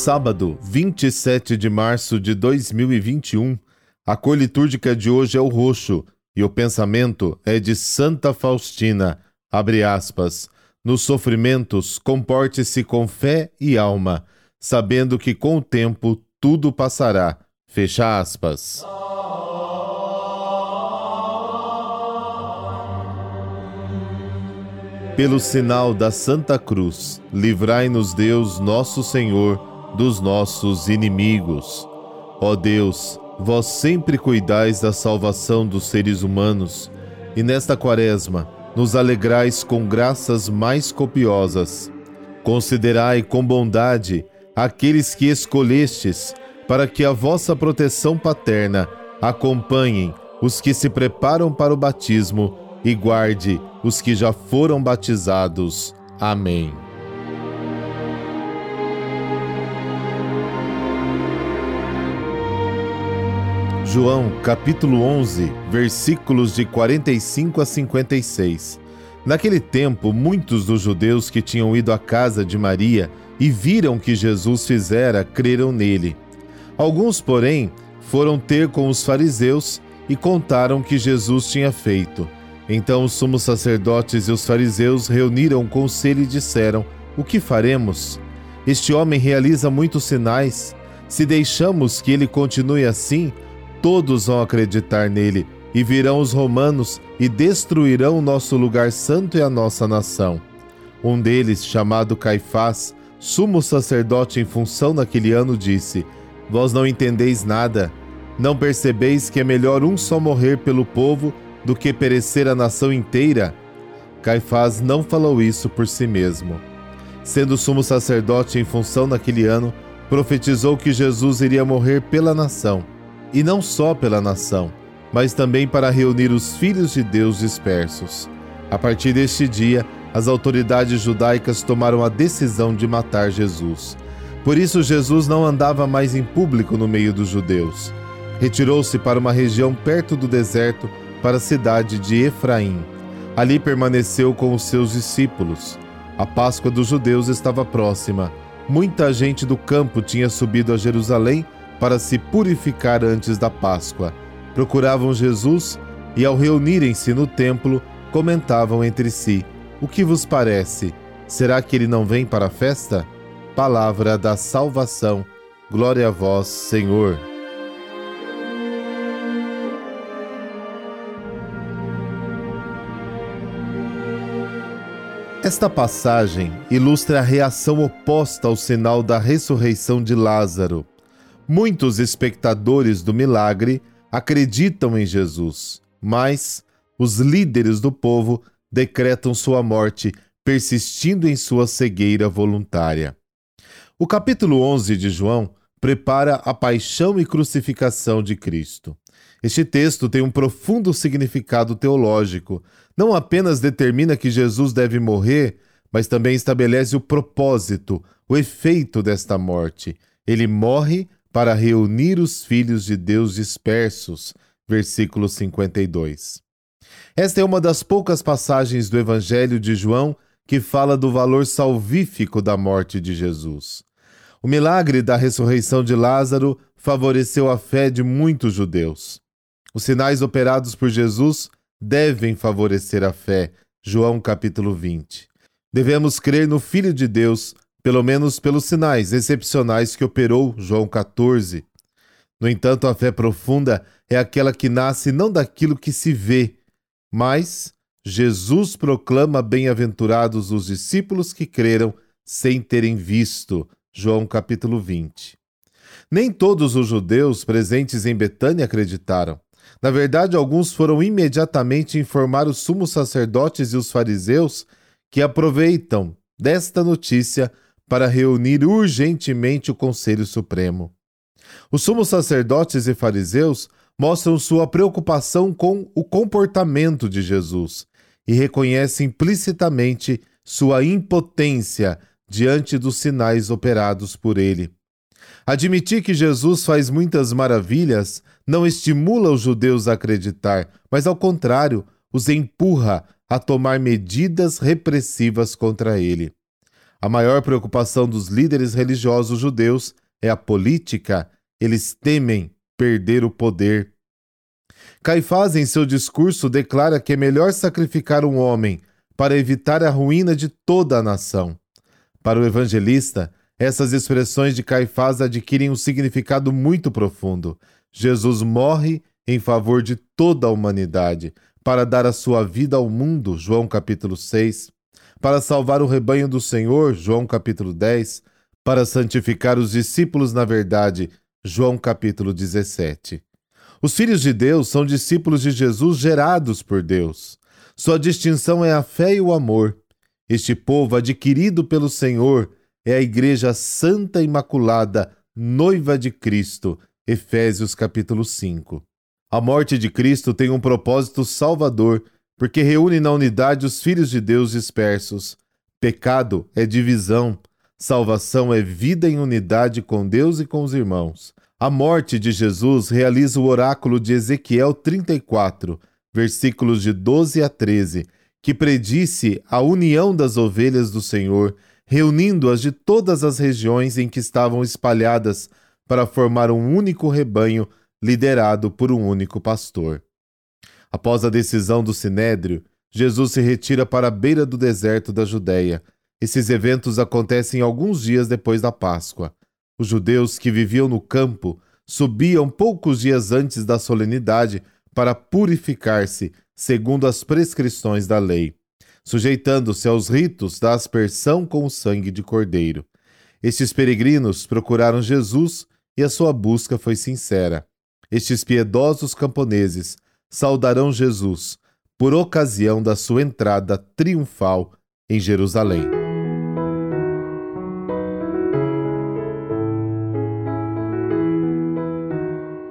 Sábado, 27 de março de 2021. A cor litúrgica de hoje é o roxo e o pensamento é de Santa Faustina. Abre aspas. Nos sofrimentos, comporte-se com fé e alma, sabendo que com o tempo tudo passará. Fecha aspas. Pelo sinal da Santa Cruz, livrai-nos Deus, nosso Senhor dos nossos inimigos. Ó Deus, vós sempre cuidais da salvação dos seres humanos, e nesta quaresma nos alegrais com graças mais copiosas. Considerai com bondade aqueles que escolhestes, para que a vossa proteção paterna acompanhem os que se preparam para o batismo e guarde os que já foram batizados. Amém. João capítulo 11, versículos de 45 a 56. Naquele tempo, muitos dos judeus que tinham ido à casa de Maria e viram que Jesus fizera, creram nele. Alguns, porém, foram ter com os fariseus e contaram que Jesus tinha feito. Então os sumos sacerdotes e os fariseus reuniram o conselho e disseram: O que faremos? Este homem realiza muitos sinais. Se deixamos que ele continue assim, todos vão acreditar nele, e virão os romanos e destruirão o nosso lugar santo e a nossa nação. Um deles, chamado Caifás, sumo sacerdote em função naquele ano, disse: Vós não entendeis nada. Não percebeis que é melhor um só morrer pelo povo do que perecer a nação inteira? Caifás não falou isso por si mesmo. Sendo sumo sacerdote em função naquele ano, profetizou que Jesus iria morrer pela nação e não só pela nação, mas também para reunir os filhos de Deus dispersos. A partir deste dia, as autoridades judaicas tomaram a decisão de matar Jesus. Por isso, Jesus não andava mais em público no meio dos judeus. Retirou-se para uma região perto do deserto, para a cidade de Efraim. Ali permaneceu com os seus discípulos. A Páscoa dos judeus estava próxima. Muita gente do campo tinha subido a Jerusalém para se purificar antes da Páscoa. Procuravam Jesus e, ao reunirem-se no templo, comentavam entre si: O que vos parece? Será que ele não vem para a festa? Palavra da salvação. Glória a vós, Senhor. Esta passagem ilustra a reação oposta ao sinal da ressurreição de Lázaro. Muitos espectadores do milagre acreditam em Jesus, mas os líderes do povo decretam sua morte, persistindo em sua cegueira voluntária. O capítulo 11 de João prepara a paixão e crucificação de Cristo. Este texto tem um profundo significado teológico. Não apenas determina que Jesus deve morrer, mas também estabelece o propósito, o efeito desta morte. Ele morre para reunir os filhos de Deus dispersos. Versículo 52. Esta é uma das poucas passagens do Evangelho de João que fala do valor salvífico da morte de Jesus. O milagre da ressurreição de Lázaro favoreceu a fé de muitos judeus. Os sinais operados por Jesus devem favorecer a fé. João capítulo 20. Devemos crer no Filho de Deus pelo menos pelos sinais excepcionais que operou João 14. No entanto, a fé profunda é aquela que nasce não daquilo que se vê, mas Jesus proclama bem-aventurados os discípulos que creram sem terem visto. João capítulo 20. Nem todos os judeus presentes em Betânia acreditaram. Na verdade, alguns foram imediatamente informar os sumos sacerdotes e os fariseus que aproveitam desta notícia para reunir urgentemente o Conselho Supremo. Os sumos sacerdotes e fariseus mostram sua preocupação com o comportamento de Jesus e reconhecem implicitamente sua impotência diante dos sinais operados por ele. Admitir que Jesus faz muitas maravilhas não estimula os judeus a acreditar, mas ao contrário, os empurra a tomar medidas repressivas contra ele. A maior preocupação dos líderes religiosos judeus é a política. Eles temem perder o poder. Caifás, em seu discurso, declara que é melhor sacrificar um homem para evitar a ruína de toda a nação. Para o evangelista, essas expressões de Caifás adquirem um significado muito profundo. Jesus morre em favor de toda a humanidade, para dar a sua vida ao mundo, João capítulo 6, para salvar o rebanho do Senhor, João capítulo 10, para santificar os discípulos na verdade, João capítulo 17. Os filhos de Deus são discípulos de Jesus gerados por Deus. Sua distinção é a fé e o amor. Este povo adquirido pelo Senhor é a Igreja Santa Imaculada, noiva de Cristo. Efésios capítulo 5. A morte de Cristo tem um propósito salvador, porque reúne na unidade os filhos de Deus dispersos. Pecado é divisão, salvação é vida em unidade com Deus e com os irmãos. A morte de Jesus realiza o oráculo de Ezequiel 34, versículos de 12 a 13, que predisse a união das ovelhas do Senhor, reunindo-as de todas as regiões em que estavam espalhadas para formar um único rebanho liderado por um único pastor. Após a decisão do Sinédrio, Jesus se retira para a beira do deserto da Judéia. Esses eventos acontecem alguns dias depois da Páscoa. Os judeus que viviam no campo subiam poucos dias antes da solenidade para purificar-se, segundo as prescrições da lei, sujeitando-se aos ritos da aspersão com o sangue de cordeiro. Estes peregrinos procuraram Jesus e a sua busca foi sincera. Estes piedosos camponeses saudarão Jesus por ocasião da sua entrada triunfal em Jerusalém.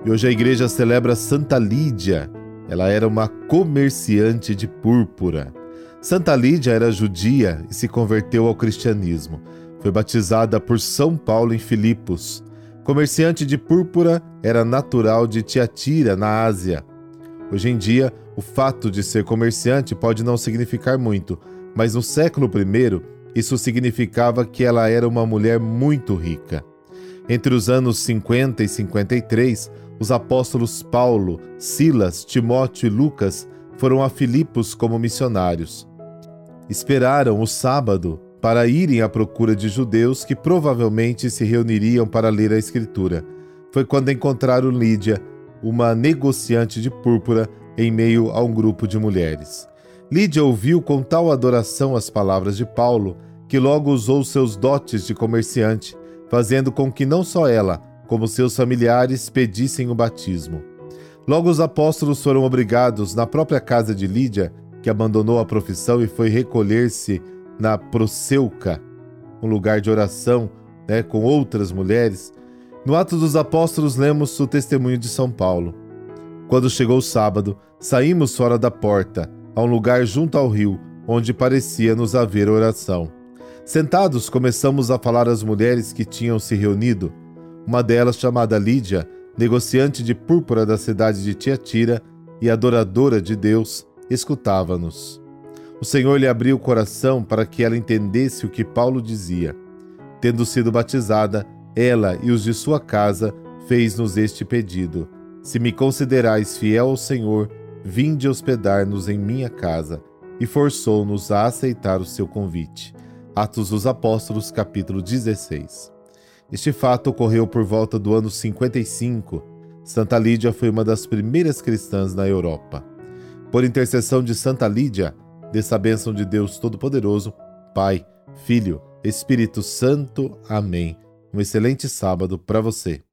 E hoje a igreja celebra Santa Lídia. Ela era uma comerciante de púrpura. Santa Lídia era judia e se converteu ao cristianismo. Foi batizada por São Paulo em Filipos. Comerciante de púrpura, era natural de Tiatira, na Ásia. Hoje em dia, o fato de ser comerciante pode não significar muito, mas no século I, isso significava que ela era uma mulher muito rica. Entre os anos 50 e 53, os apóstolos Paulo, Silas, Timóteo e Lucas foram a Filipos como missionários. Esperaram o sábado para irem à procura de judeus que provavelmente se reuniriam para ler a Escritura. Foi quando encontraram Lídia, uma negociante de púrpura, em meio a um grupo de mulheres. Lídia ouviu com tal adoração as palavras de Paulo que logo usou seus dotes de comerciante, fazendo com que não só ela, como seus familiares pedissem o batismo. Logo os apóstolos foram obrigados, na própria casa de Lídia, que abandonou a profissão e foi recolher-se na Proceuca, um lugar de oração né, com outras mulheres. No Atos dos Apóstolos lemos o testemunho de São Paulo. Quando chegou o sábado, saímos fora da porta, a um lugar junto ao rio, onde parecia nos haver oração. Sentados, começamos a falar às mulheres que tinham se reunido. Uma delas, chamada Lídia, negociante de púrpura da cidade de Tiatira e adoradora de Deus, escutava-nos. O Senhor lhe abriu o coração para que ela entendesse o que Paulo dizia. Tendo sido batizada, ela e os de sua casa fez-nos este pedido: Se me considerais fiel ao Senhor, vinde hospedar-nos em minha casa. E forçou-nos a aceitar o seu convite. Atos dos Apóstolos, capítulo 16. Este fato ocorreu por volta do ano 55. Santa Lídia foi uma das primeiras cristãs na Europa. Por intercessão de Santa Lídia, dessa bênção de Deus Todo-Poderoso, Pai, Filho, Espírito Santo. Amém. Um excelente sábado para você.